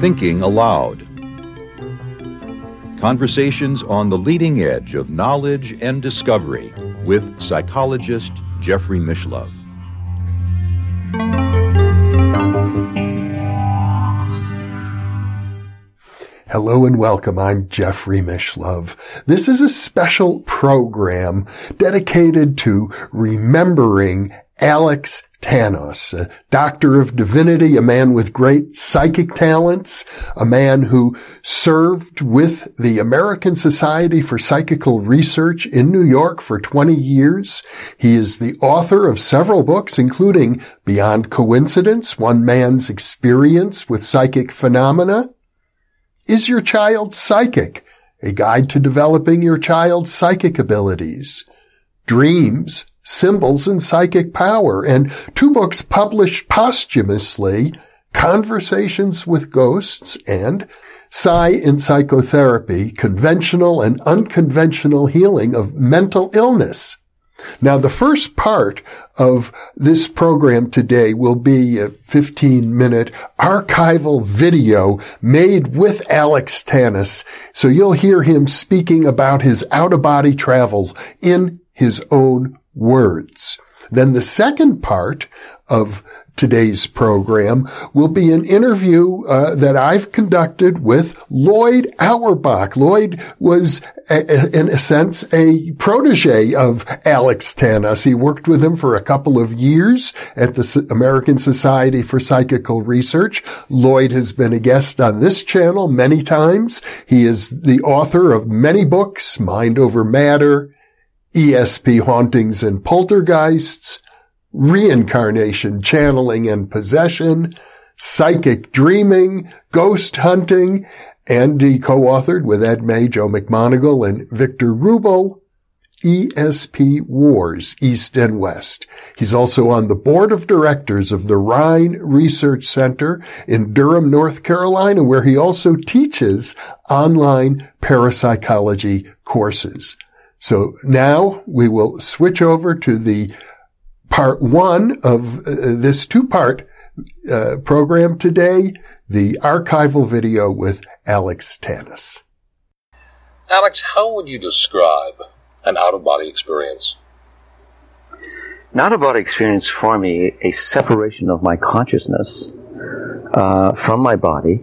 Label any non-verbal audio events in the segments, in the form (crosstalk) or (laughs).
Thinking Aloud. Conversations on the leading edge of knowledge and discovery with psychologist Jeffrey Mishlove. Hello and welcome. I'm Jeffrey Mishlove. This is a special program dedicated to remembering Alex Tanous, a doctor of divinity, a man with great psychic talents, a man who served with the American Society for Psychical Research in New York for 20 years. He is the author of several books, including Beyond Coincidence, One Man's Experience with Psychic Phenomena, is your child psychic? A guide to developing your child's psychic abilities. Dreams, symbols, and psychic power. And two books published posthumously, Conversations with Ghosts and Psi in Psychotherapy, Conventional and Unconventional Healing of Mental Illness. Now, the first part of this program today will be a 15 minute archival video made with Alex Tanous. So you'll hear him speaking about his out of body travel in his own words. Then the second part of today's program will be an interview uh, that I've conducted with Loyd Auerbach. Loyd was, a, a, in a sense, a protege of Alex Tanous. He worked with him for a couple of years at the American Society for Psychical Research. Loyd has been a guest on this channel many times. He is the author of many books, Mind Over Matter, ESP Hauntings and Poltergeists, reincarnation, channeling and possession, psychic dreaming, ghost hunting, and he co-authored with Ed May, Joe McMoneagle, and Victor Rubel, ESP Wars, East and West. He's also on the board of directors of the Rhine Research Center in Durham, North Carolina, where he also teaches online parapsychology courses. So now we will switch over to the part one of uh, this two-part uh, program today, the archival video with Alex Tanous. Alex, how would you describe an out-of-body experience? An out-of-body experience for me, a separation of my consciousness uh, from my body,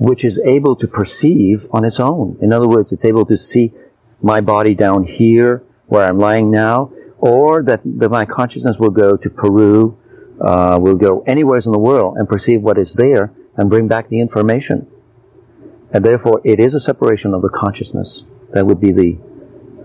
which is able to perceive on its own. In other words, it's able to see my body down here where I'm lying now, or that, that my consciousness will go to Peru, uh, will go anywhere in the world and perceive what is there and bring back the information. And therefore, it is a separation of the consciousness. That would be the,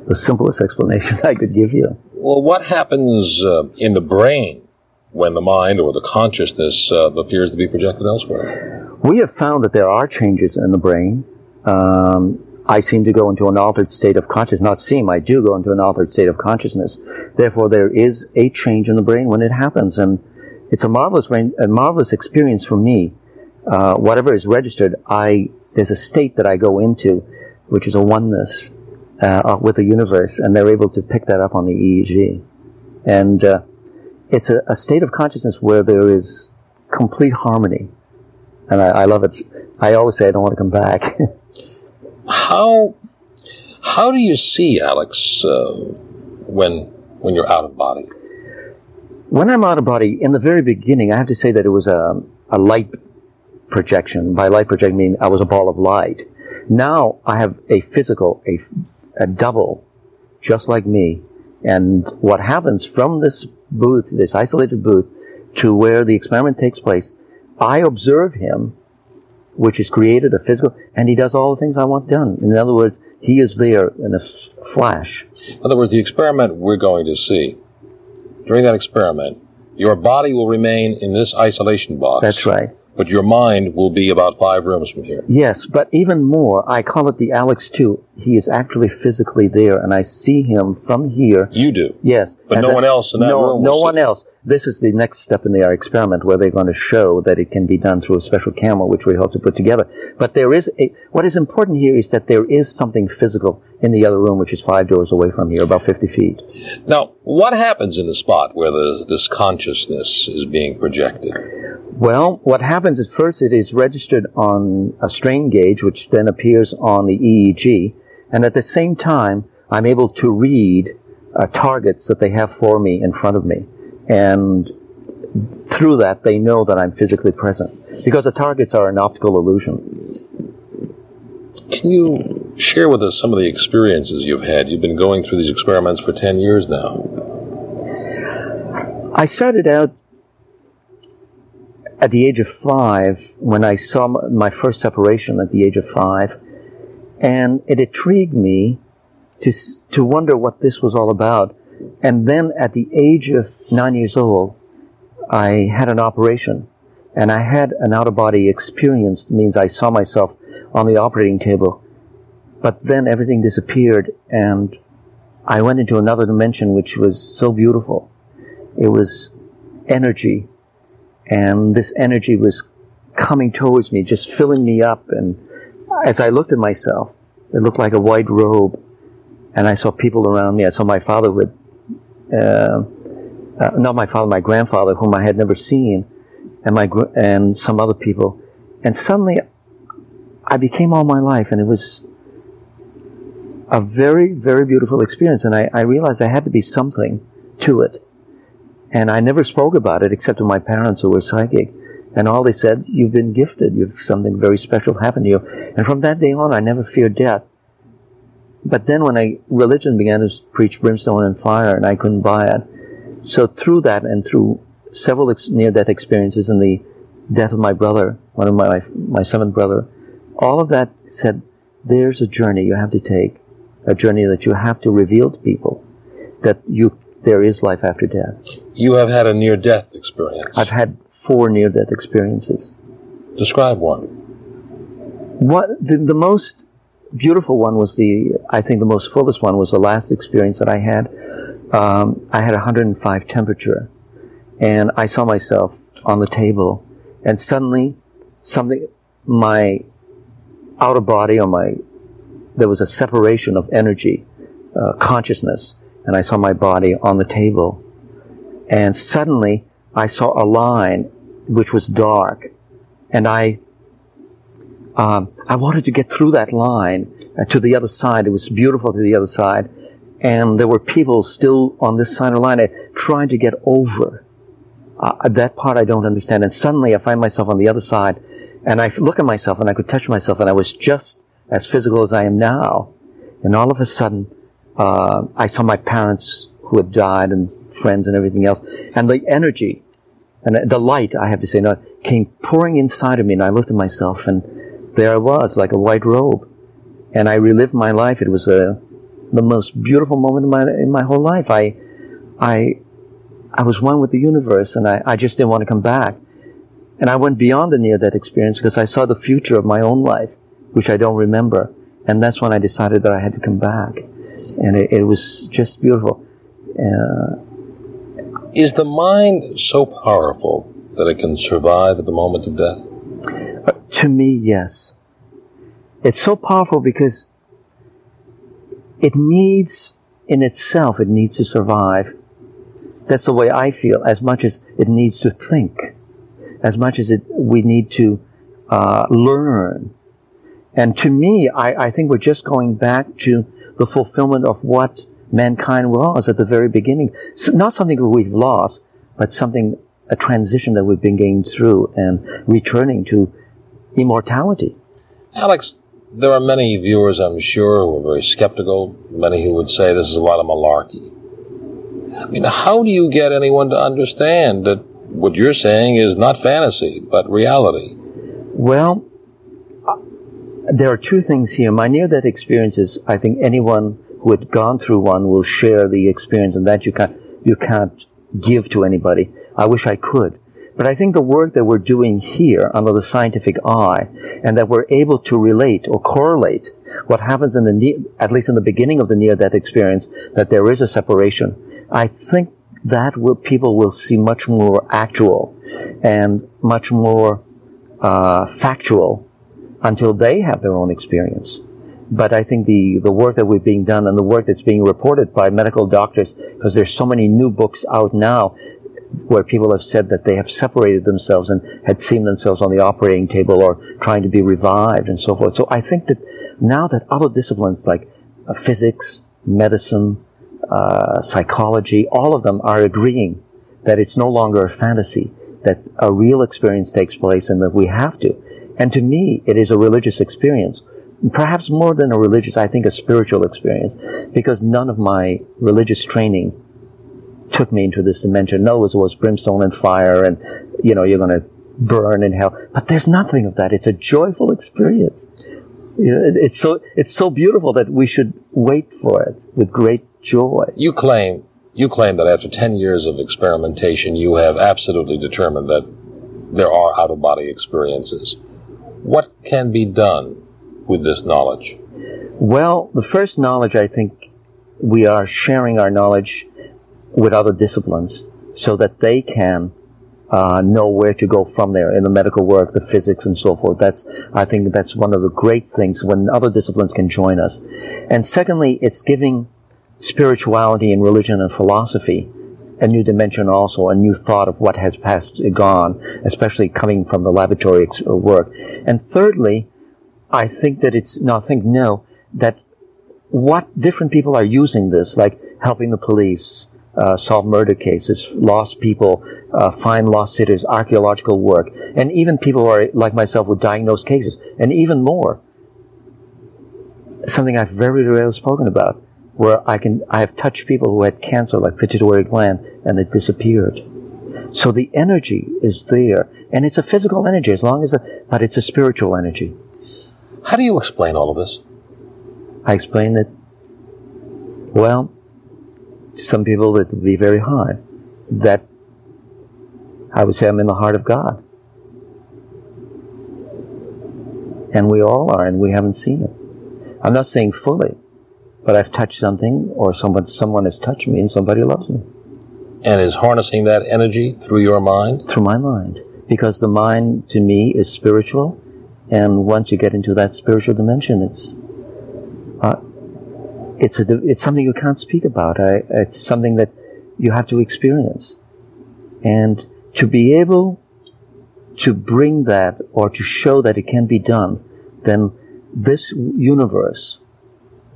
the simplest explanation (laughs) I could give you. Well, what happens uh, in the brain when the mind or the consciousness uh, appears to be projected elsewhere? We have found that there are changes in the brain. Um, I seem to go into an altered state of consciousness. Not seem, I do go into an altered state of consciousness. Therefore, there is a change in the brain when it happens, and it's a marvelous brain, a marvelous experience for me. Uh, whatever is registered, I there's a state that I go into, which is a oneness uh, with the universe, and they're able to pick that up on the EEG, and uh, it's a, a, state of consciousness where there is complete harmony, and I, I love it. I always say I don't want to come back. (laughs) How how do you see Alex uh, when when you're out of body? When I'm out of body, in the very beginning, I have to say that it was a, a light projection. By light projection, I mean I was a ball of light. Now I have a physical, a, a double, just like me. And what happens from this booth, this isolated booth, to where the experiment takes place, I observe him which is created, a physical, and he does all the things I want done. In other words, he is there in a flash. In other words, the experiment we're going to see, during that experiment, your body will remain in this isolation box. That's right but your mind will be about five rooms from here. Yes, but even more, I call it the Alex 2. He is actually physically there, and I see him from here. You do? Yes. But no one else in that no, room? No one else. This is the next step in their experiment where they're going to show that it can be done through a special camera, which we hope to put together. But there is a, what is important here is that there is something physical in the other room, which is five doors away from here, about 50 feet. Now, what happens in the spot where the, this consciousness is being projected? Well, what happens is first it is registered on a strain gauge, which then appears on the EEG, and at the same time, I'm able to read uh, targets that they have for me in front of me. And through that, they know that I'm physically present. Because the targets are an optical illusion. Can you share with us some of the experiences you've had? You've been going through these experiments for 10 years now. I started out at the age of five when I saw my first separation at the age of five, and it intrigued me to, to wonder what this was all about. And then at the age of nine years old, I had an operation and I had an out of body experience. means I saw myself on the operating table, but then everything disappeared and I went into another dimension which was so beautiful. It was energy and this energy was coming towards me, just filling me up. And as I looked at myself, it looked like a white robe and I saw people around me. I saw my father with, uh, uh, not my father, my grandfather, whom I had never seen, and my gr- and some other people, and suddenly I became all my life, and it was a very, very beautiful experience. And I, I realized I had to be something to it, and I never spoke about it except to my parents who were psychic. And all they said, "You've been gifted. You've something very special happened to you." And from that day on, I never feared death. But then when I, religion began to preach brimstone and fire and I couldn't buy it. So through that and through several ex- near-death experiences and the death of my brother, one of my, my seventh brother, all of that said, there's a journey you have to take, a journey that you have to reveal to people, that you, there is life after death. You have had a near-death experience. I've had four near-death experiences. Describe one. What, the, the most beautiful one was the, I think the most fullest one was the last experience that I had. Um, I had 105 temperature, and I saw myself on the table, and suddenly something, my outer body or my, there was a separation of energy, uh, consciousness, and I saw my body on the table, and suddenly I saw a line which was dark, and I um, I wanted to get through that line uh, to the other side. It was beautiful to the other side. And there were people still on this side of the line uh, trying to get over. Uh, that part I don't understand. And suddenly I find myself on the other side and I look at myself and I could touch myself and I was just as physical as I am now. And all of a sudden, uh, I saw my parents who had died and friends and everything else. And the energy and the light, I have to say, now, came pouring inside of me and I looked at myself and there I was, like a white robe. And I relived my life. It was a, uh, the most beautiful moment in my, in my whole life. I, I, I was one with the universe and I, I just didn't want to come back. And I went beyond the near-death experience because I saw the future of my own life, which I don't remember. And that's when I decided that I had to come back. And it, it was just beautiful. Uh, Is the mind so powerful that it can survive at the moment of death? To me, yes. It's so powerful because it needs, in itself, it needs to survive. That's the way I feel, as much as it needs to think, as much as it, we need to uh, learn. And to me, I, I think we're just going back to the fulfillment of what mankind was at the very beginning. So not something we've lost, but something, a transition that we've been going through and returning to immortality. Alex, there are many viewers, I'm sure, who are very skeptical, many who would say this is a lot of malarkey. I mean, how do you get anyone to understand that what you're saying is not fantasy, but reality? Well, there are two things here. My near death experiences, I think anyone who had gone through one will share the experience, and that you can't, you can't give to anybody. I wish I could. But I think the work that we're doing here under the scientific eye, and that we're able to relate or correlate what happens in the, at least in the beginning of the near-death experience, that there is a separation. I think that will, people will see much more actual and much more uh, factual until they have their own experience. But I think the, the work that we're being done and the work that's being reported by medical doctors, because there's so many new books out now where people have said that they have separated themselves and had seen themselves on the operating table or trying to be revived and so forth. So I think that now that other disciplines like uh, physics, medicine, uh, psychology, all of them are agreeing that it's no longer a fantasy, that a real experience takes place and that we have to. And to me, it is a religious experience. Perhaps more than a religious, I think a spiritual experience, because none of my religious training took me into this dimension. No, it was brimstone and fire, and you know, you're going to burn in hell. But there's nothing of that. It's a joyful experience. You know, it's so it's so beautiful that we should wait for it with great joy. You claim you claim that after ten years of experimentation, you have absolutely determined that there are out of body experiences. What can be done with this knowledge? Well, the first knowledge, I think, we are sharing our knowledge with other disciplines so that they can uh, know where to go from there in the medical work, the physics, and so forth. That's I think that's one of the great things when other disciplines can join us. And secondly, it's giving spirituality and religion and philosophy a new dimension also, a new thought of what has passed gone, especially coming from the laboratory uh, work. And thirdly, I think that it's, no, I think no, that what different people are using this, like helping the police, uh, solve murder cases, lost people, uh, find lost cities, archaeological work, and even people who are like myself with diagnosed cases, and even more. Something I've very rarely spoken about, where I can I have touched people who had cancer, like pituitary gland, and it disappeared. So the energy is there, and it's a physical energy, as long as, a, but it's a spiritual energy. How do you explain all of this? I explain that. Well, some people it will be very hard. That I would say I'm in the heart of God. And we all are, and we haven't seen it. I'm not saying fully, but I've touched something, or someone someone has touched me, and somebody loves me. And is harnessing that energy through your mind? Through my mind, because the mind to me is spiritual, and once you get into that spiritual dimension, it's uh, it's a, it's something you can't speak about. I, it's something that you have to experience. And to be able to bring that or to show that it can be done, then this universe,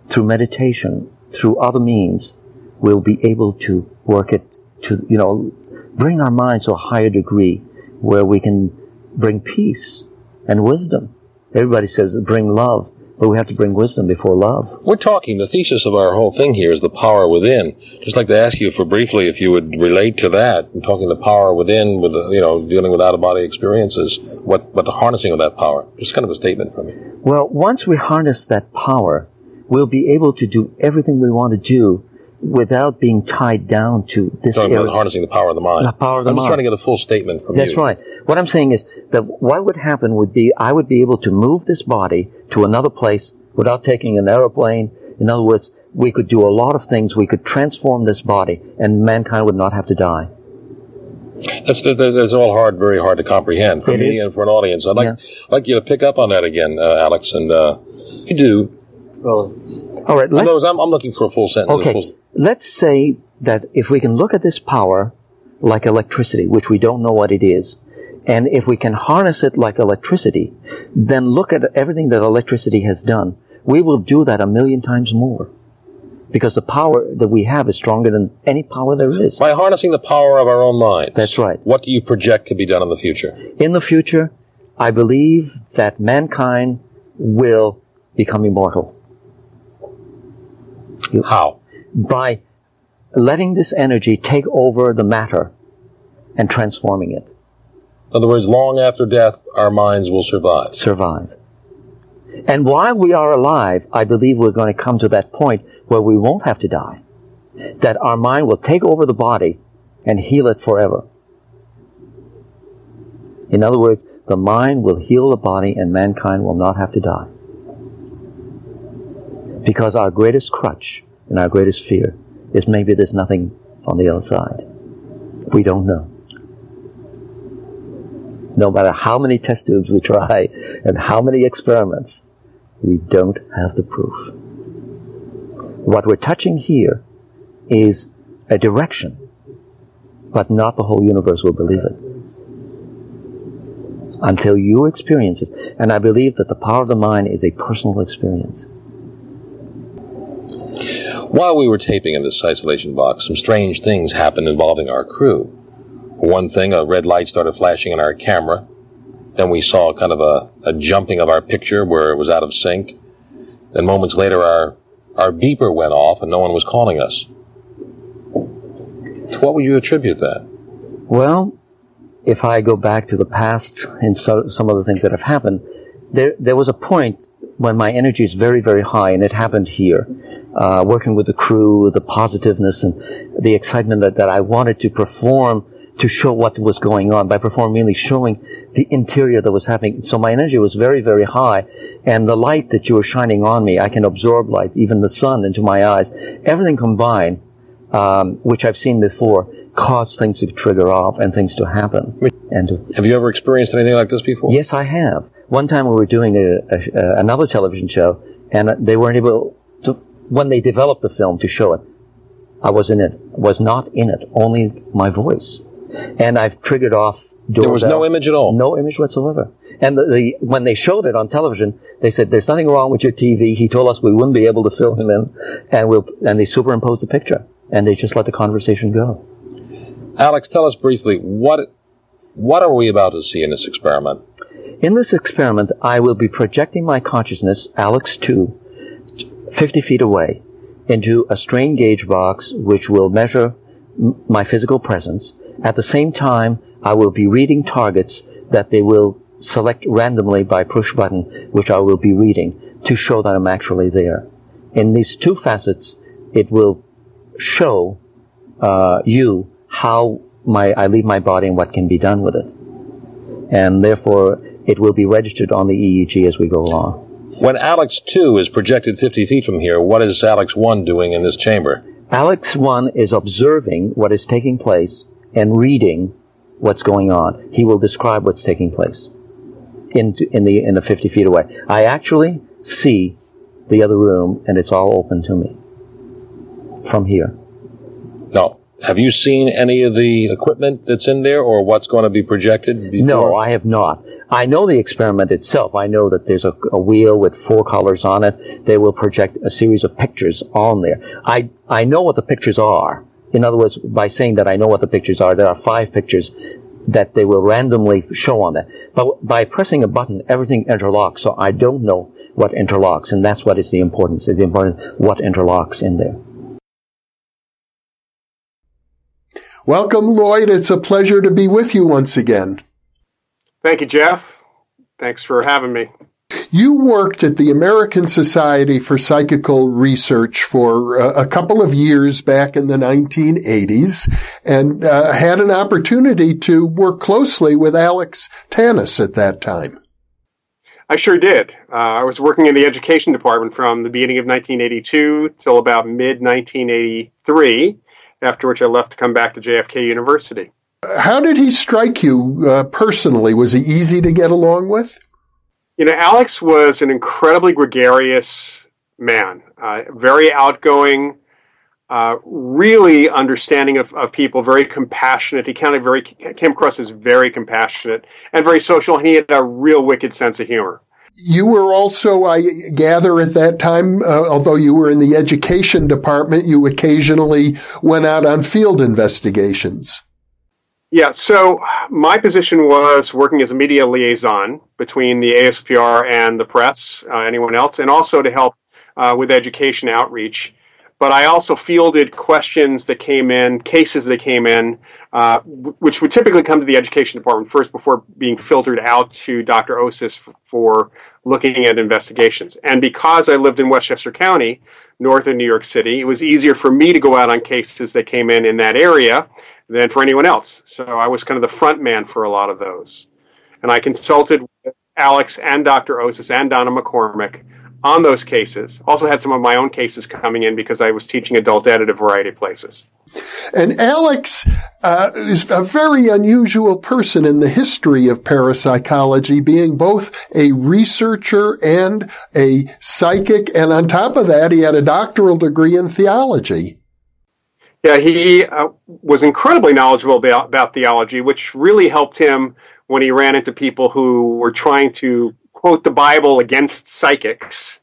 through meditation, through other means, will be able to work it to, you know, bring our minds to a higher degree where we can bring peace and wisdom. Everybody says bring love. But we have to bring wisdom before love. We're talking, the thesis of our whole thing here is the power within. Just like to ask you for briefly if you would relate to that, I'm talking the power within, with you know, dealing with out of body experiences, what, what the harnessing of that power. Just kind of a statement from you. Well, once we harness that power, we'll be able to do everything we want to do without being tied down to this Talking area. about harnessing the power of the mind. The power of the I'm just mind. trying to get a full statement from That's you. right. What I'm saying is that what would happen would be I would be able to move this body to another place without taking an aeroplane. In other words, we could do a lot of things. We could transform this body and mankind would not have to die. That's, that's all hard, very hard to comprehend for It me is. and for an audience. I'd like, Yeah. Like you to pick up on that again, uh, Alex, and uh, you do. All right. In other words, Let's, I'm, I'm looking for a full sentence. okay. Full- Let's say that if we can look at this power like electricity, which we don't know what it is, and if we can harness it like electricity, then look at everything that electricity has done. We will do that a million times more. Because the power that we have is stronger than any power there is. By harnessing the power of our own minds. That's right. What do you project to be done in the future? In the future, I believe that mankind will become immortal How? by letting this energy take over the matter and transforming it, In other words, long after death, our minds will survive. survive. And while we are alive, I believe we're going to come to that point where we won't have to die. That our mind will take over the body and heal it forever. In other words, the mind will heal the body and mankind will not have to die. Because our greatest crutch and our greatest fear is maybe there's nothing on the other side. We don't know. No matter how many test tubes we try (laughs) and how many experiments, We don't have the proof. What we're touching here is a direction, but not the whole universe will believe it. Until you experience it. And I believe that the power of the mind is a personal experience. While we were taping in this isolation box, some strange things happened involving our crew. For one thing, a red light started flashing in our camera. Then we saw kind of a, a jumping of our picture where it was out of sync. Then moments later, our, our beeper went off and no one was calling us. To what would you attribute that? Well, if I go back to the past and so, some of the things that have happened, there, there was a point when my energy is very, very high, and it happened here uh, working with the crew, the positiveness and the excitement that, that I wanted to perform to show what was going on by performing mainly showing the interior that was happening. So my energy was very, very high and the light that you were shining on me, I can absorb light, even the sun into my eyes, everything combined, um, which I've seen before, caused things to trigger off and things to happen. And to, have you ever experienced anything like this before? Yes, I have. One time we were doing a, a, another television show and they weren't able to, when they developed the film to show it, I was in it, was not in it, only my voice. And I've triggered off. Doorbell, there was no image at all. No image whatsoever. And the, the, when they showed it on television, they said, "There's nothing wrong with your TV." He told us we wouldn't be able to fill him in, and we'll and they superimposed the picture, and they just let the conversation go. Alex, tell us briefly what what are we about to see in this experiment? In this experiment, I will be projecting my consciousness, Alex two, 50 feet away into a strain gauge box which will measure m- my physical presence. At the same time, I will be reading targets that they will select randomly by push button, which I will be reading to show that I'm actually there. In these two facets, it will show uh, you how my I leave my body and what can be done with it, and therefore it will be registered on the EEG as we go along. When Alex 2 is projected 50 feet from here, what is Alex 1 doing in this chamber? Alex 1 is observing what is taking place and reading what's going on. He will describe what's taking place in, in, the, in the 50 feet away. I actually see the other room and it's all open to me from here. No. Have you seen any of the equipment that's in there or what's going to be projected? Before? No, I have not. I know the experiment itself. I know that there's a, a, wheel with four colors on it. They will project a series of pictures on there. I, I know what the pictures are. In other words, by saying that I know what the pictures are, there are five pictures that they will randomly show on that. But by pressing a button, everything interlocks. So I don't know what interlocks, and that's what is the importance. Is the importance what interlocks in there. Welcome, Loyd. It's a pleasure to be with you once again. Thank you, Jeff. Thanks for having me. You worked at the American Society for Psychical Research for uh, a couple of years back in the 1980s and uh, had an opportunity to work closely with Alex Tanous at that time. I sure did. Uh, I was working in the education department from the beginning of 1982 till about mid 1983, after which I left to come back to JFK University. How did he strike you uh, personally? Was he easy to get along with? You know, Alex was an incredibly gregarious man, uh, very outgoing, uh, really understanding of, of people, very compassionate. He kind of very came across as very compassionate and very social, and he had a real wicked sense of humor. You were also, I gather, at that time, uh, although you were in the education department, you occasionally went out on field investigations. Yeah, so my position was working as a media liaison between the ASPR and the press, uh, anyone else, and also to help uh, with education outreach. But I also fielded questions that came in, cases that came in, uh, which would typically come to the education department first before being filtered out to Dr. Osis for looking at investigations. And because I lived in Westchester County, north of New York City, it was easier for me to go out on cases that came in in that area than for anyone else. So I was kind of the front man for a lot of those. And I consulted with Alex and Dr. Osis and Donna McCormick on those cases. Also had some of my own cases coming in because I was teaching adult ed at a variety of places. And Alex uh, is a very unusual person in the history of parapsychology, being both a researcher and a psychic. And on top of that, he had a doctoral degree in theology. Yeah, he uh, was incredibly knowledgeable about, about theology, which really helped him when he ran into people who were trying to quote the Bible against psychics.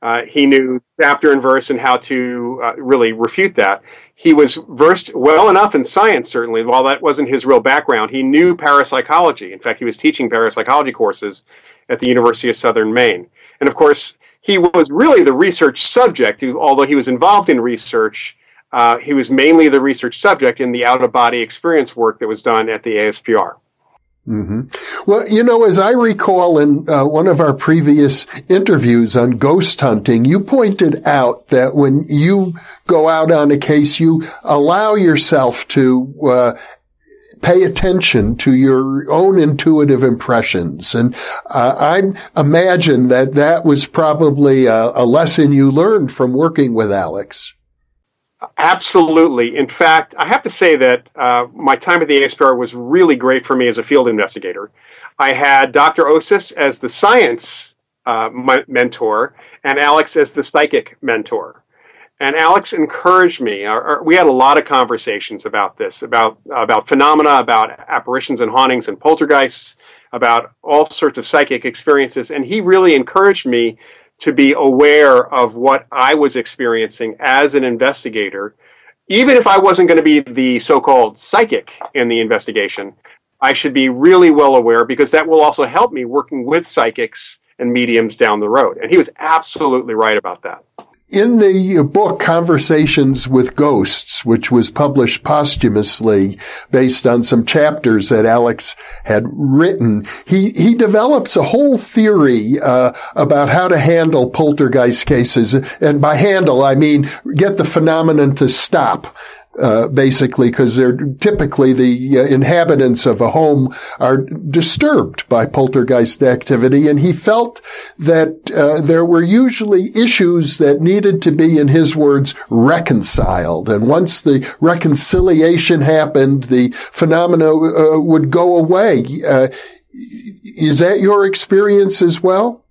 Uh, he knew chapter and verse and how to uh, really refute that. He was versed well enough in science, certainly, while that wasn't his real background. He knew parapsychology. In fact, he was teaching parapsychology courses at the University of Southern Maine. And of course, he was really the research subject, although he was involved in research uh, he was mainly the research subject in the out of body experience work that was done at the ASPR. Mm-hmm. Well, you know, as I recall in uh, one of our previous interviews on ghost hunting, you pointed out that when you go out on a case, you allow yourself to uh, pay attention to your own intuitive impressions. And uh, I imagine that that was probably a, a lesson you learned from working with Alex. Absolutely. In fact, I have to say that uh, my time at the ASPR was really great for me as a field investigator. I had Dr. Osis as the science uh, mentor and Alex as the psychic mentor. And Alex encouraged me. We had a lot of conversations about this, about about phenomena, about apparitions and hauntings and poltergeists, about all sorts of psychic experiences. And he really encouraged me to be aware of what I was experiencing as an investigator, even if I wasn't going to be the so-called psychic in the investigation, I should be really well aware because that will also help me working with psychics and mediums down the road. And he was absolutely right about that. In the book Conversations with Ghosts, which was published posthumously based on some chapters that Alex had written, he, he develops a whole theory uh, about how to handle poltergeist cases. And by handle, I mean get the phenomenon to stop uh, basically, because they're typically the uh, inhabitants of a home are disturbed by poltergeist activity, and he felt that uh, there were usually issues that needed to be, in his words, reconciled. And once the reconciliation happened, the phenomena uh, would go away. Uh, is that your experience as well?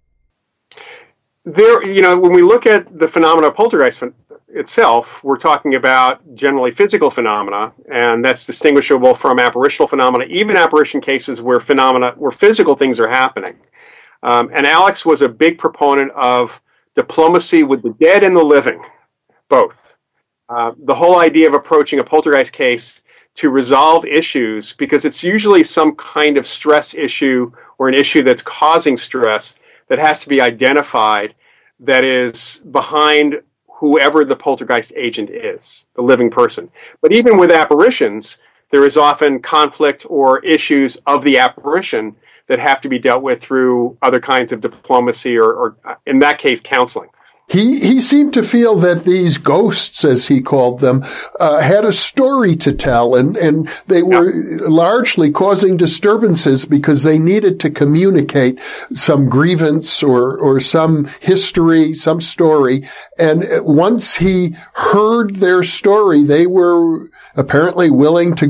There, you know, when we look at the phenomena of poltergeist itself, we're talking about generally physical phenomena, and that's distinguishable from apparitional phenomena, even apparition cases where phenomena, where physical things are happening. Um, and Alex was a big proponent of diplomacy with the dead and the living, both. Uh, the whole idea of approaching a poltergeist case to resolve issues, because it's usually some kind of stress issue or an issue that's causing stress that has to be identified that is behind whoever the poltergeist agent is, the living person. But even with apparitions, there is often conflict or issues of the apparition that have to be dealt with through other kinds of diplomacy or, or in that case, counseling. He, he seemed to feel that these ghosts, as he called them, uh, had a story to tell and, and they were largely causing disturbances because they needed to communicate some grievance or, or some history, some story. And once he heard their story, they were apparently willing to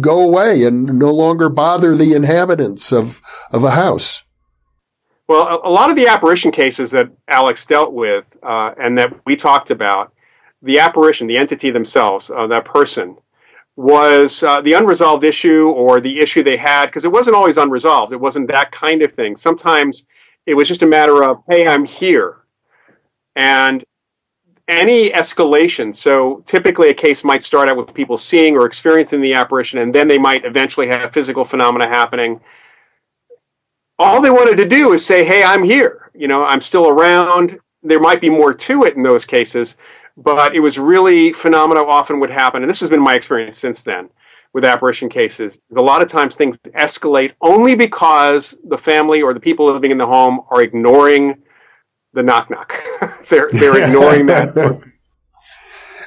go away and no longer bother the inhabitants of, of a house. Well, a, lot of the apparition cases that Alex dealt with uh, and that we talked about, the apparition, the entity themselves, uh, that person, was uh, the unresolved issue or the issue they had, because it wasn't always unresolved. It wasn't that kind of thing. Sometimes it was just a matter of, hey, I'm here. And any escalation, so typically a case might start out with people seeing or experiencing the apparition, and then they might eventually have physical phenomena happening all they wanted to do is say, "Hey, I'm here. You know, I'm still around." There might be more to it in those cases, but it was really phenomena often would happen, and this has been my experience since then with apparition cases. A lot of times things escalate only because the family or the people living in the home are ignoring the knock knock. (laughs) they're they're (laughs) ignoring that.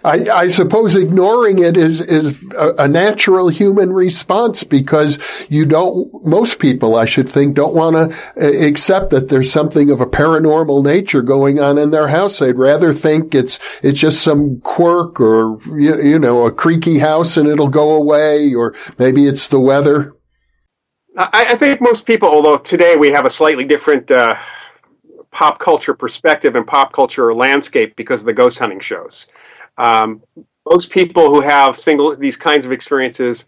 I, I, suppose ignoring it is, is a, a, natural human response because you don't, most people, I should think, don't want to uh, accept that there's something of a paranormal nature going on in their house. They'd rather think it's, it's just some quirk or, you, you know, a creaky house and it'll go away or maybe it's the weather. I, I think most people, although today we have a slightly different, uh, pop culture perspective and pop culture landscape because of the ghost hunting shows. Um, most people who have single these kinds of experiences,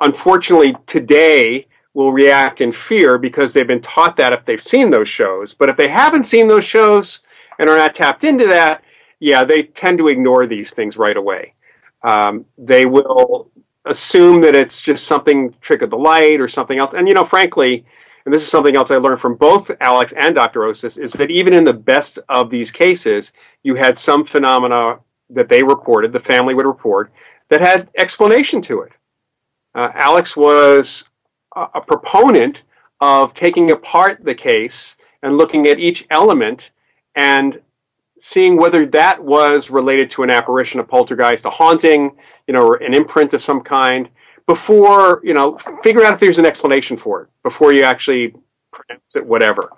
unfortunately, today will react in fear because they've been taught that if they've seen those shows. But if they haven't seen those shows and are not tapped into that, yeah, they tend to ignore these things right away. Um, they will assume that it's just something trick of the light or something else. And you know, frankly, and this is something else I learned from both Alex and Dr. Osis, is that even in the best of these cases, you had some phenomena that they reported, the family would report, that had explanation to it. Uh, Alex was a, a proponent of taking apart the case and looking at each element and seeing whether that was related to an apparition, a poltergeist, a haunting, you know, an imprint of some kind, before you know figure out if there's an explanation for it before you actually pronounce it whatever.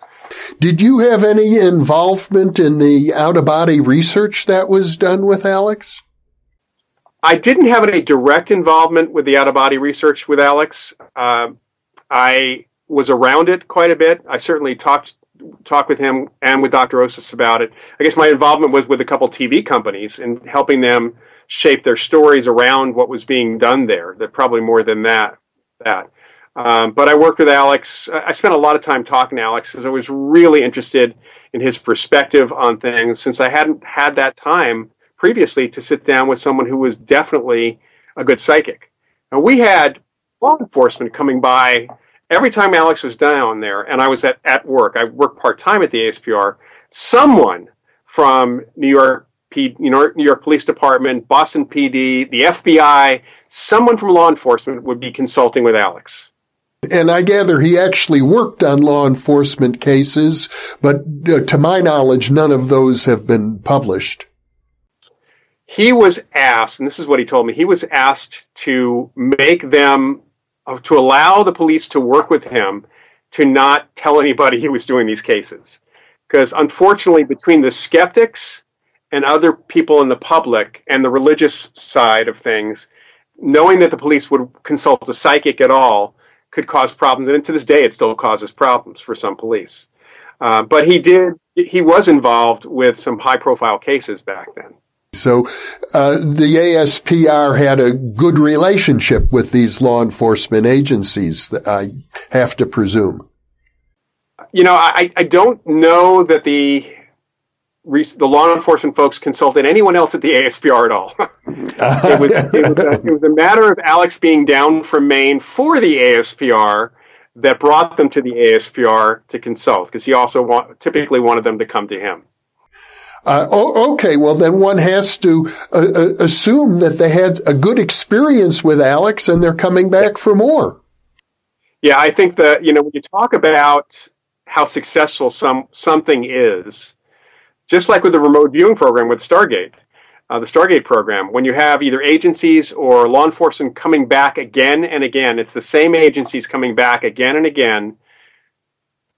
Did you have any involvement in the out of body research that was done with alex? I didn't have any direct involvement with the out of body research with alex. Uh, i was around it quite a bit. I certainly talked talked with him and with dr osis about it. I guess my involvement was with a couple tv companies and helping them shape their stories around what was being done there. That probably more than that. That. Um, but I worked with Alex. I spent a lot of time talking to Alex because I was really interested in his perspective on things since I hadn't had that time previously to sit down with someone who was definitely a good psychic. Now, we had law enforcement coming by every time Alex was down there, and I was at, at work. I worked part time at the ASPR. Someone from New York P, New York Police Department, Boston PD, the FBI, someone from law enforcement would be consulting with Alex. And I gather he actually worked on law enforcement cases, but uh, to my knowledge, none of those have been published. He was asked, and this is what he told me, he was asked to make them, uh, to allow the police to work with him to not tell anybody (laughs) he was doing these cases. Because unfortunately, between the skeptics and other people in the public and the religious side of things, knowing that the police would consult a psychic at all could cause problems. And to this day, it still causes problems for some police. Uh, but he did, he was involved with some high profile cases back then. So uh, the ASPR had a good relationship with these law enforcement agencies, that I have to presume. You know, I, I don't know that the the law enforcement folks consulted anyone else at the ASPR at all. (laughs) it, was, it, was a, (laughs) it was a matter of Alex being down from Maine for the ASPR that brought them to the ASPR to consult because he also want, typically wanted them to come to him. Uh, okay, well then one has to uh, uh, assume that they had a good experience with Alex and they're coming back for more. Yeah, I think that you know when you talk about how successful some something is, just like with the remote viewing program with Stargate, uh, the Stargate program, when you have either agencies or law enforcement coming back again and again, it's the same agencies coming back again and again.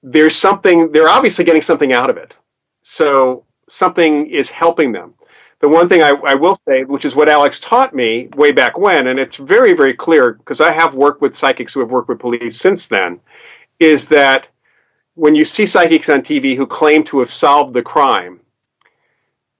There's something, they're obviously getting something out of it. So something is helping them. The one thing I, I will say, which is what Alex taught me way back when, and it's very, very clear because I have worked with psychics who have worked with police since then, is that when you see psychics on TV who claim to have solved the crime,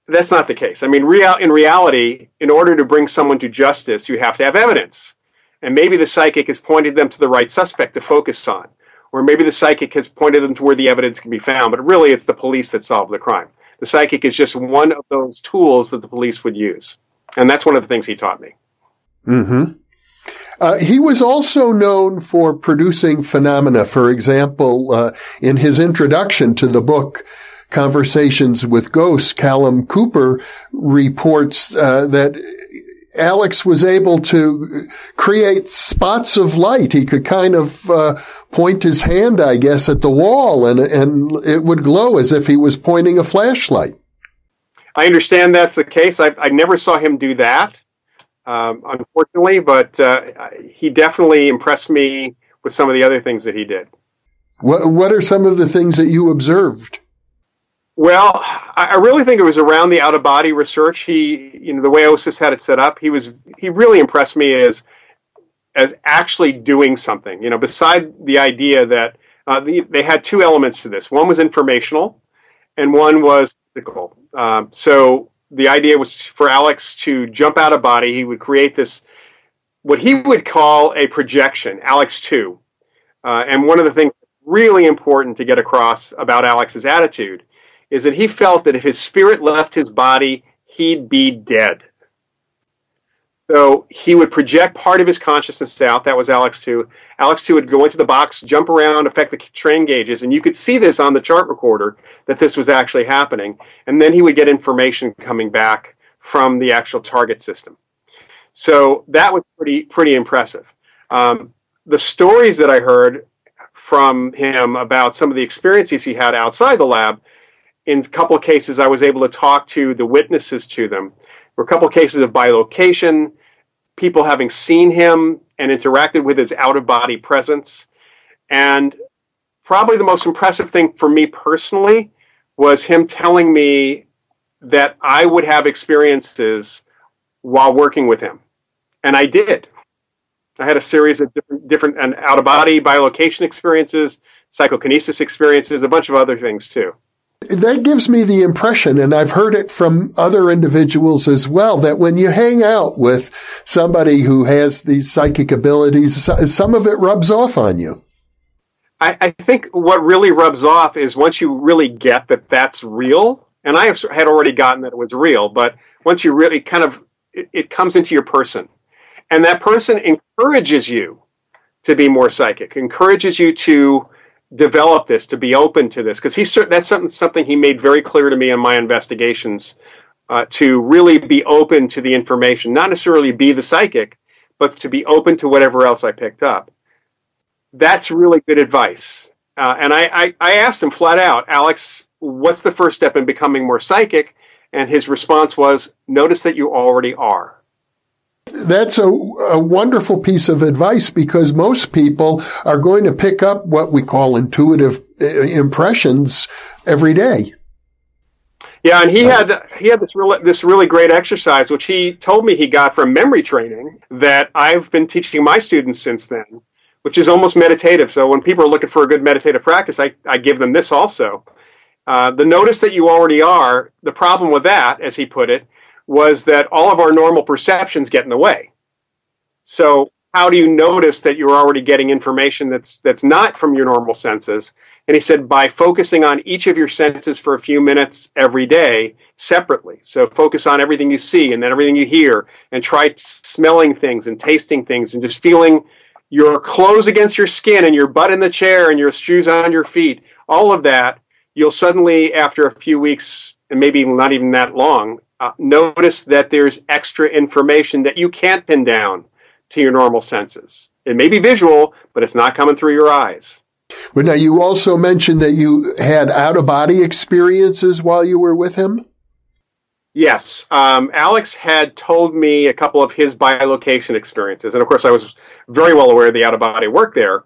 that's not the case. I mean, real, in reality, in order to bring someone to justice, you have to have evidence. And maybe the psychic has pointed them to the right suspect to focus on. Or maybe the psychic has pointed them to where the evidence can be found, but really it's the police that solve the crime. The psychic is just one of those tools that the police would use. And that's one of the things he taught me. hmm uh, he was also known for producing phenomena. For example, uh, in his introduction to the book, Conversations with Ghosts, Callum Cooper reports uh, that Alex was able to create spots of light. He could kind of uh, point his hand, I guess, at the wall, and and it would glow as if he was pointing a flashlight. I understand that's the case. I, I never saw him do that, um, unfortunately, but uh, he definitely impressed me with some of the other things that he did. What What are some of the things that you observed? Well, I really think it was around the out of body research. He, you know, the way OSIS had it set up, he was he really impressed me as as actually doing something. You know, beside the idea that uh, the, they had two elements to this. One was informational, and one was physical. Um, so the idea was for Alex to jump out of body. He would create this, what he would call a projection, Alex Two. Uh, and one of the things really important to get across about Alex's attitude is that he felt that if his spirit left his body, he'd be dead. So he would project part of his consciousness out. That was Alex 2. Alex 2 would go into the box, jump around, affect the strain gauges, and you could see this on the chart recorder that this was actually happening. And then he would get information coming back from the actual target system. So that was pretty pretty impressive. Um, the stories that I heard from him about some of the experiences he had outside the lab in a couple of cases, I was able to talk to the witnesses to them. There were a couple of cases of bilocation, people having seen him and interacted with his out of body presence. And probably the most impressive thing for me personally was him telling me that I would have experiences while working with him. And I did. I had a series of different, different and out of body bilocation experiences, psychokinesis experiences, a bunch of other things too. That gives me the impression, and I've heard it from other individuals as well, that when you hang out with somebody who has these psychic abilities, some of it rubs off on you. I, I think what really rubs off is once you really get that that's real, and I had already gotten that it was real, but once you really kind of, it, it comes into your person. And that person encourages you to be more psychic, encourages you to develop this, to be open to this, because he's that's something something he made very clear to me in my investigations. Uh, to really be open to the information, not necessarily be the psychic, but to be open to whatever else I picked up. That's really good advice. Uh, and I, I, I asked him flat out, Alex, what's the first step in becoming more psychic? And his response was, notice that you already are. That's a, a, wonderful piece of advice because most people are going to pick up what we call intuitive uh, impressions every day. Yeah, and he had he had this really this really great exercise, which he told me he got from memory training that I've been teaching my students since then, which is almost meditative. So when people are looking for a good meditative practice, I, I give them this also. Uh, the notice that you already are. The problem with that, as he put it, was that all of our normal perceptions get in the way. So how do you notice that you're already getting information that's that's not from your normal senses? And he said by focusing on each of your senses for a few minutes every day separately. So focus on everything you see and then everything you hear and try smelling things and tasting things and just feeling your clothes against your skin and your butt in the chair and your shoes on your feet. All of that, you'll suddenly after a few weeks and maybe not even that long, uh, notice that there's extra information that you can't pin down to your normal senses. It may be visual, but it's not coming through your eyes. But now you also mentioned that you had out of body experiences while you were with him? Yes. Um, Alex had told me a couple of his bilocation experiences. And of course, I was very well aware of the out of body work there.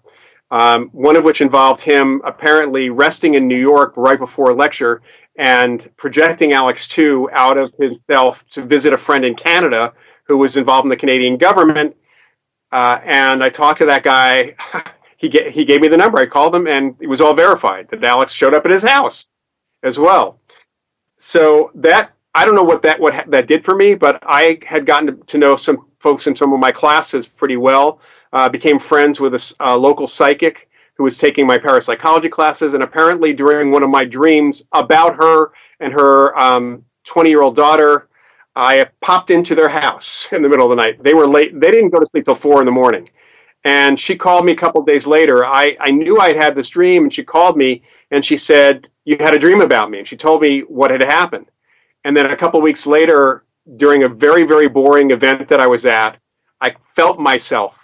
Um, one of which involved him apparently resting in New York right before a lecture and projecting Alex 2 out of himself to visit a friend in Canada who was involved in the Canadian government. Uh, and I talked to that guy. (laughs) he, he gave me the number. I called him, and it was all verified that Alex showed up at his house as well. So that I don't know what that what ha- that did for me, but I had gotten to, to, know some folks in some of my classes pretty well. Uh, became friends with a, a local psychic who was taking my parapsychology classes, and apparently during one of my dreams about her and her 20 um, year old daughter, I popped into their house (laughs) in the middle of the night. They were late. They didn't go to sleep till four in the morning. And she called me a couple days later. I, I knew I'd had this dream, and she called me and she said, You had a dream about me. And she told me what had happened. And then a couple weeks later, during a very, very boring event that I was at, I felt myself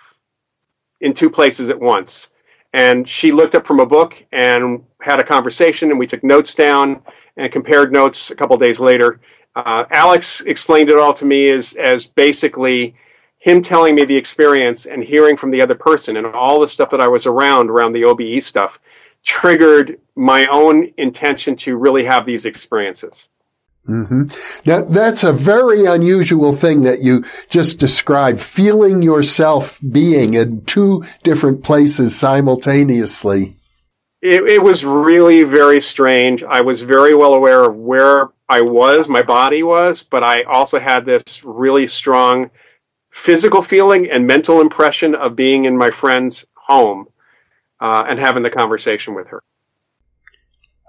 in two places at once. And she looked up from a book and had a conversation, and we took notes down and compared notes a couple days later. Uh, Alex explained it all to me as as basically him telling me the experience and hearing from the other person and all the stuff that I was around around the OBE stuff triggered my own intention to really have these experiences. Mm-hmm. Now that's a very unusual thing that you just described, feeling yourself being in two different places simultaneously. It, it, was really very strange. I was very well aware of where I was, my body was, but I also had this really strong physical feeling and mental impression of being in my friend's home uh, and having the conversation with her.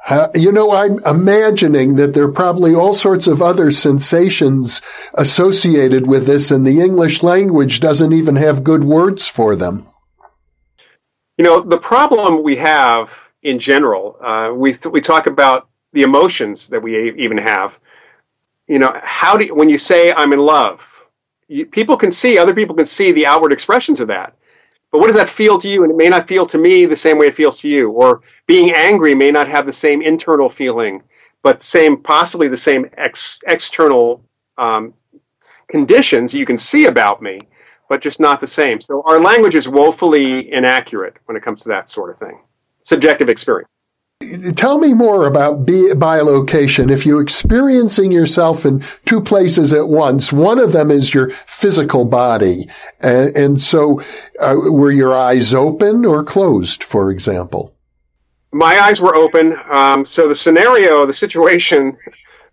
Uh, you know, I'm imagining that there are probably all sorts of other sensations associated with this, and the English language doesn't even have good words for them. You know, the problem we have in general, uh, we th- we talk about the emotions that we even have. You know, how do you, when you say I'm in love, you, people can see, other people can see the outward expressions of that. But what does that feel to you? And it may not feel to me the same way it feels to you. Or being angry may not have the same internal feeling, but same, possibly the same ex, external um, conditions you can see about me, but just not the same. So our language is woefully inaccurate when it comes to that sort of thing. Subjective experience. Tell me more about bilocation. If you're experiencing yourself in two places at once, one of them is your physical body. And, and so, uh, were your eyes open or closed, for example? My eyes were open. Um, so the scenario, the situation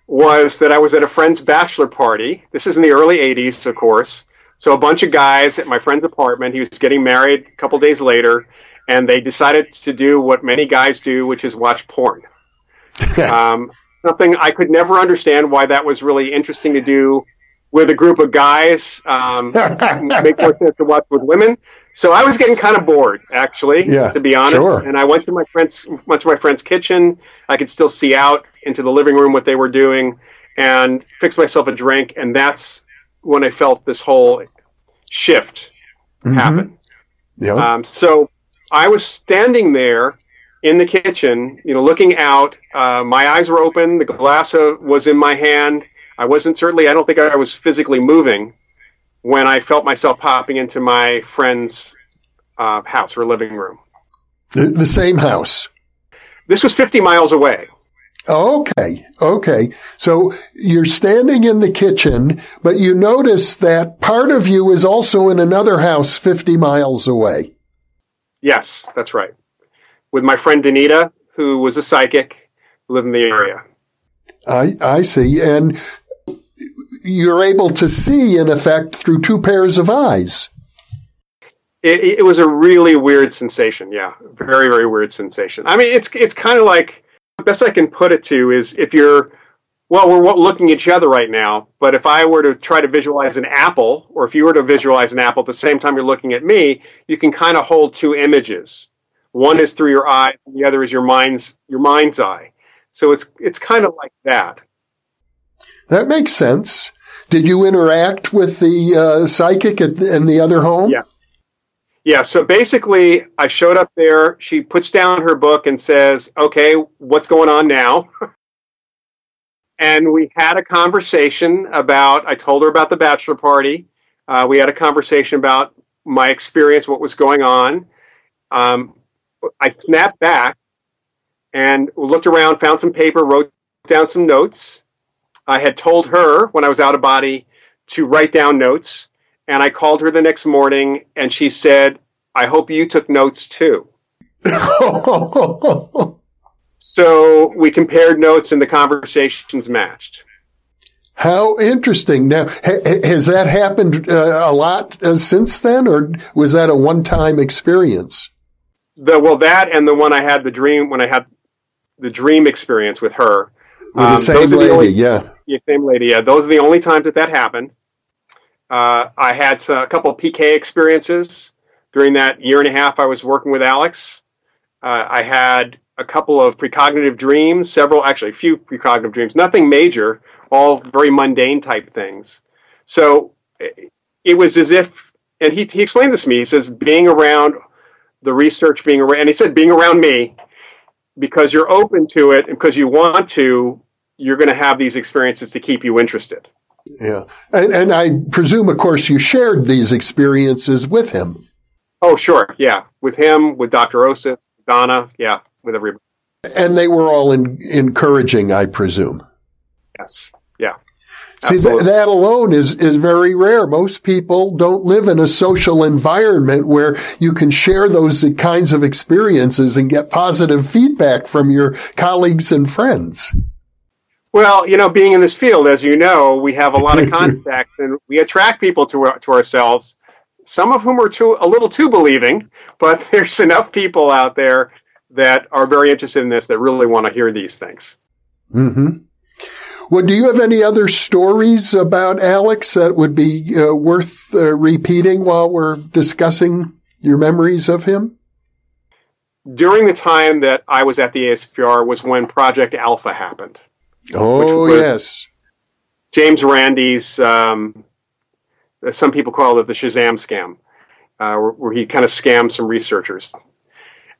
was that I was at a friend's bachelor party. This is in the early 80s, of course. So a bunch of guys at my friend's apartment. He was getting married a couple days later and they decided to do what many guys do, which is watch porn. um, something I could never understand why that was really interesting to do with a group of guys. Um, (laughs) make more sense to watch with women. So I was getting kind of bored, actually, yeah, to be honest. Sure. And I went to my friend's went to my friend's kitchen. I could still see out into the living room what they were doing, and fixed myself a drink. And that's when I felt this whole shift mm-hmm. happen. Yeah. Um, so I was standing there in the kitchen, you know, looking out. Uh, my eyes were open. The glass was in my hand. I wasn't certainly, I don't think I was physically moving when I felt myself popping into my friend's uh, house or living room. The, the same house. This was 50 miles away. Okay. Okay. So you're standing in the kitchen, but you notice that part of you is also in another house 50 miles away. Yes, that's right. With my friend Danita, who was a psychic, lived in the area. I I see, and you're able to see, in effect, through two pairs of eyes. It, it was a really weird sensation. Yeah, very very weird sensation. I mean, it's it's kind of like the best I can put it to is if you're well, we're looking at each other right now, but if I were to try to visualize an apple, or if you were to visualize an apple at the same time you're looking at me, you can kind of hold two images. One is through your eye, and the other is your mind's your mind's eye. So it's it's kind of like that. That makes sense. Did you interact with the uh, psychic at in the other home? Yeah. Yeah, so basically, I showed up there. She puts down her book and says, Okay, what's going on now? (laughs) and we had a conversation about. I told her about the bachelor party. Uh, we had a conversation about my experience, what was going on. Um, I snapped back and looked around, found some paper, wrote down some notes. I had told her when I was out of body to write down notes, and I called her the next morning, and she said, "I hope you took notes too." (laughs) So we compared notes and the conversations matched. How interesting. Now, ha- has that happened uh, a lot uh, since then, or was that a one time experience? The, well, that and the one I had the dream when I had the dream experience with her. With um, the same lady, the only, yeah. yeah. Same lady, yeah. Those are the only times that that happened. Uh, I had a couple of PK experiences during that year and a half I was working with Alex. Uh, I had a couple of precognitive dreams, several, actually, a few precognitive dreams, nothing major, all very mundane type things. So it was as if, and he, he explained this to me. He says, being around the research, being around, and he said, being around me, because you're open to it and because you want to, you're going to have these experiences to keep you interested. Yeah. And, and I presume, of course, you shared these experiences with him. Oh, sure. Yeah. With him, with Dr. Osis, Donna. Yeah. With everybody. And they were all in, encouraging, I presume. Yes. Yeah. See, th- that alone is, is very rare. Most people don't live in a social environment where you can share those kinds of experiences and get positive feedback from your colleagues and friends. Well, you know, being in this field, as you know, we have a lot of (laughs) contacts and we attract people to, to ourselves, some of whom are too, a little too believing, but (laughs) there's enough people out there that are very interested in this that really want to hear these things. Mm-hmm. Well, do you have any other stories about Alex that would be uh, worth uh, repeating while we're discussing your memories of him? During the time that I was at the ASPR was when Project Alpha happened. Oh, yes. James Randi's, um, some people call it the Shazam scam, uh, where, where he kind of scammed some researchers.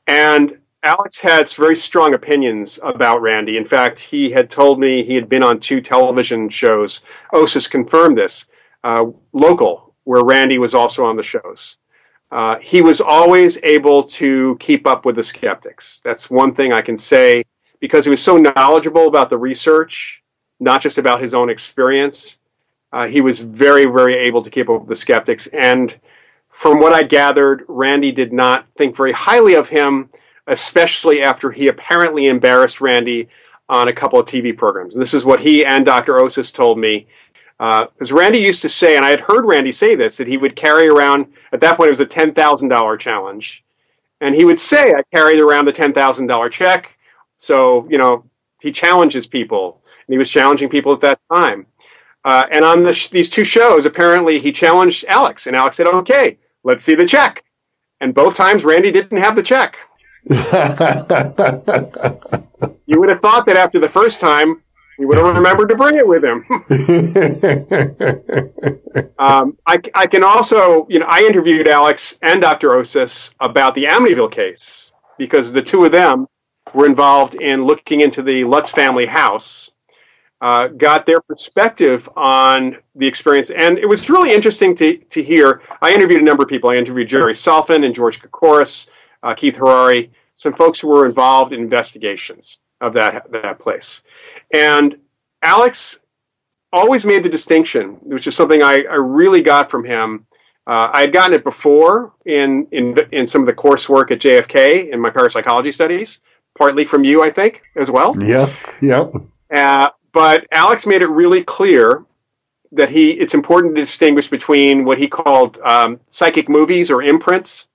And Alex had very strong opinions about Randi. In fact, he had told me he had been on two television shows. Osis confirmed this. Uh, local, where Randi was also on the shows. Uh, he was always able to keep up with the skeptics. That's one thing I can say because he was so knowledgeable about the research, not just about his own experience. Uh, he was very, very able to keep up with the skeptics. And from what I gathered, Randi did not think very highly of him, especially after he apparently embarrassed Randi on a couple of TV programs. And this is what he and Dr. Osis told me. Because uh, Randi used to say, and I had heard Randi say this, that he would carry around, at that point it was a $10,000 challenge. And he would say, I carried around the $10,000 check so, you know, he challenges people, and he was challenging people at that time. Uh, and on the sh- these two shows, apparently he challenged Alex, and Alex said, "Okay, let's see the check." And both times, Randi didn't have the check. (laughs) you would have thought that after the first time, he would have remembered to bring it with him. (laughs) um, I, I, can also, you know, I interviewed Alex and Dr. Osis about the Amityville case because the two of them were involved in looking into the Lutz family house, uh, got their perspective on the experience. And it was really interesting to, to hear. I interviewed a number of people. I interviewed Jerry Solfvin and George Kekoris, uh, Keith Harary, some folks who were involved in investigations of that, that place. And Alex always made the distinction, which is something I, I really got from him. Uh, I had gotten it before in, in, in some of the coursework at JFK in my parapsychology studies, partly from you, I think, as well. Yeah, yeah. Uh, but Alex made it really clear that he it's important to distinguish between what he called um, psychic movies or imprints,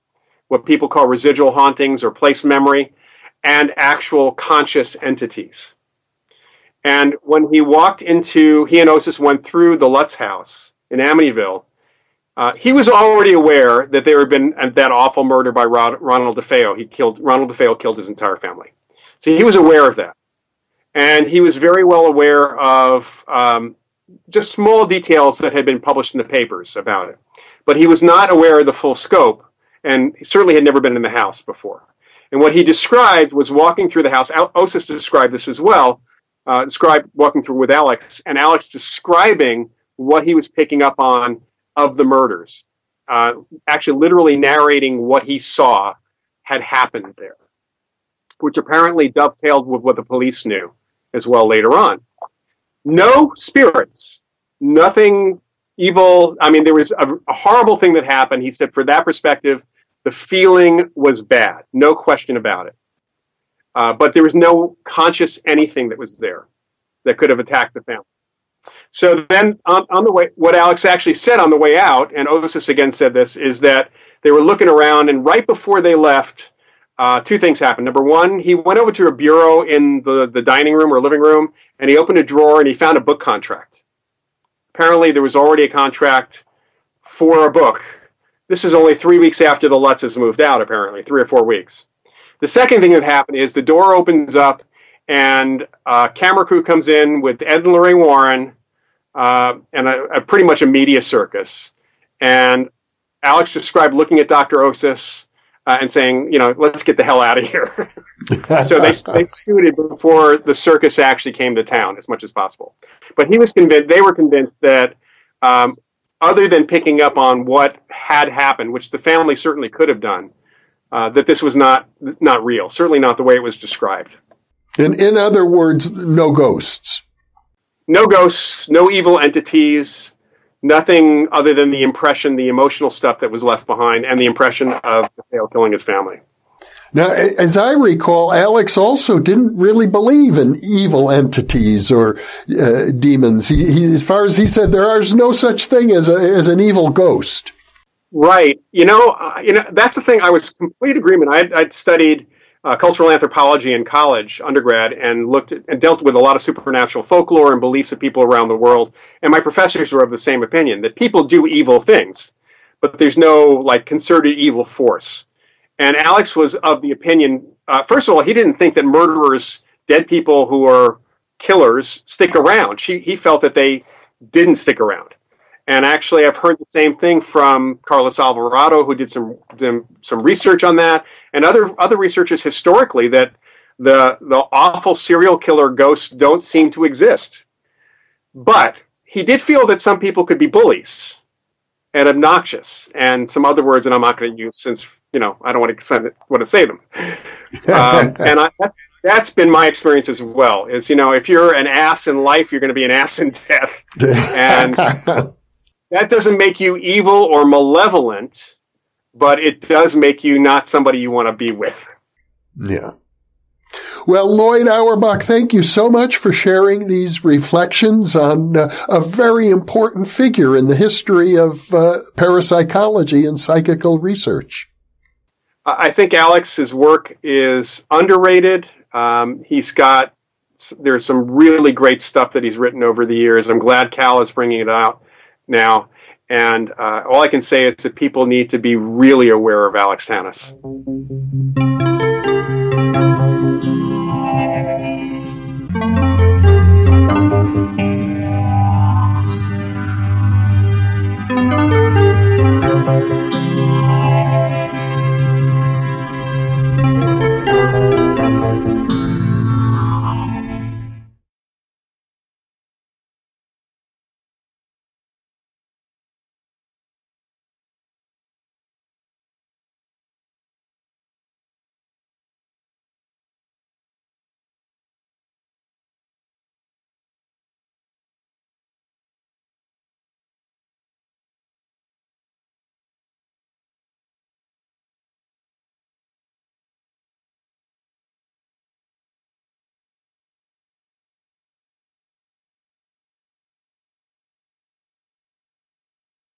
what people call residual hauntings or place memory, and actual conscious entities. And when he walked into, he and Osis went through the Lutz house in Amityville. Uh, he was already aware that there had been that awful murder by Rod, Ronald DeFeo. He killed Ronald DeFeo killed his entire family, so he was aware of that, and he was very well aware of um, just small details that had been published in the papers about it. But he was not aware of the full scope, and certainly had never been in the house before. And what he described was walking through the house. Osis described this as well. Uh, described walking through with Alex, and Alex describing what he was picking up on of the murders, uh, actually literally narrating what he saw had happened there, which apparently dovetailed with what the police knew as well later on. No spirits, nothing evil. I mean, there was a, a horrible thing that happened. He said, for that perspective, the feeling was bad, no question about it. Uh, but there was no conscious anything that was there that could have attacked the family. So then on, on, the way, what Alex actually said on the way out, and Osis again said this, is that they were looking around, and right before they left, uh, two things happened. Number one, he went over to a bureau in the, the dining room or living room, and he opened a drawer and he found a book contract. Apparently, there was already a contract for a book. This is only three weeks after the Lutzes moved out, apparently, three or four weeks. The second thing that happened is the door opens up, and a camera crew comes in with Ed and Lorraine Warren uh, and a, a, pretty much a media circus. And Alex described looking at Dr. Osis, uh, and saying, you know, let's get the hell out of here. (laughs) so they, they scooted before the circus actually came to town as much as possible. But he was convinced, they were convinced that um, other than picking up on what had happened, which the family certainly could have done, uh, that this was not not real. Certainly not the way it was described. In in other words, no ghosts. No ghosts, no evil entities, nothing other than the impression, the emotional stuff that was left behind, and the impression of DeFeo killing his family. Now, as I recall, Alex also didn't really believe in evil entities or uh, demons. He, he, as far as he said, there is no such thing as a, as an evil ghost. Right. You know, uh, you know that's the thing. I was complete agreement. I'd, I'd studied uh, cultural anthropology in college, undergrad, and looked at, and dealt with a lot of supernatural folklore and beliefs of people around the world. And my professors were of the same opinion that people do evil things, but there's no like concerted evil force. And Alex was of the opinion, uh, first of all, he didn't think that murderers, dead people who are killers, stick around. She, he felt that they didn't stick around. And actually, I've heard the same thing from Carlos Alvarado, who did some some, research on that, and other other researchers historically that the the awful serial killer ghosts don't seem to exist. But he did feel that some people could be bullies and obnoxious, and some other words that I'm not going to use since you know, I don't want to want to say them. (laughs) um, and I, that's been my experience as well. Is you know, if you're an ass in life, you're going to be an ass in death, (laughs) and that doesn't make you evil or malevolent, but it does make you not somebody you want to be with. Yeah. Well, Loyd Auerbach, thank you so much for sharing these reflections on uh, a very important figure in the history of uh, parapsychology and psychical research. I think Alex's work is underrated. Um, he's got there's some really great stuff that he's written over the years. I'm glad Cal is bringing it out now. And uh, all I can say is that people need to be really aware of Alex Tanous.